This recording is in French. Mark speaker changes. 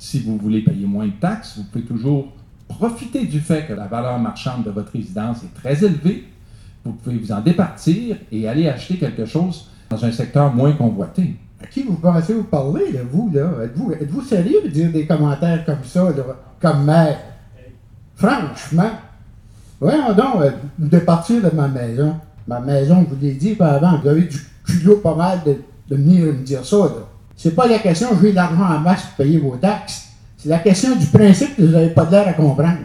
Speaker 1: Si vous voulez payer moins de taxes, vous pouvez toujours profiter du fait que la valeur marchande de votre résidence est très élevée. Vous pouvez vous en départir et aller acheter quelque chose dans un secteur moins convoité.
Speaker 2: À qui vous pensez vous parler, là, vous, là? Êtes-vous, êtes-vous sérieux de dire des commentaires comme ça, là, comme maire? Franchement, voyons donc, euh, départir de ma maison. Ma maison, je vous l'ai dit par avant, vous avez du culot pas mal de, de venir me dire ça, là. C'est pas la question, j'ai l'argent en masse pour payer vos taxes. C'est la question du principe que vous n'avez pas l'air à comprendre.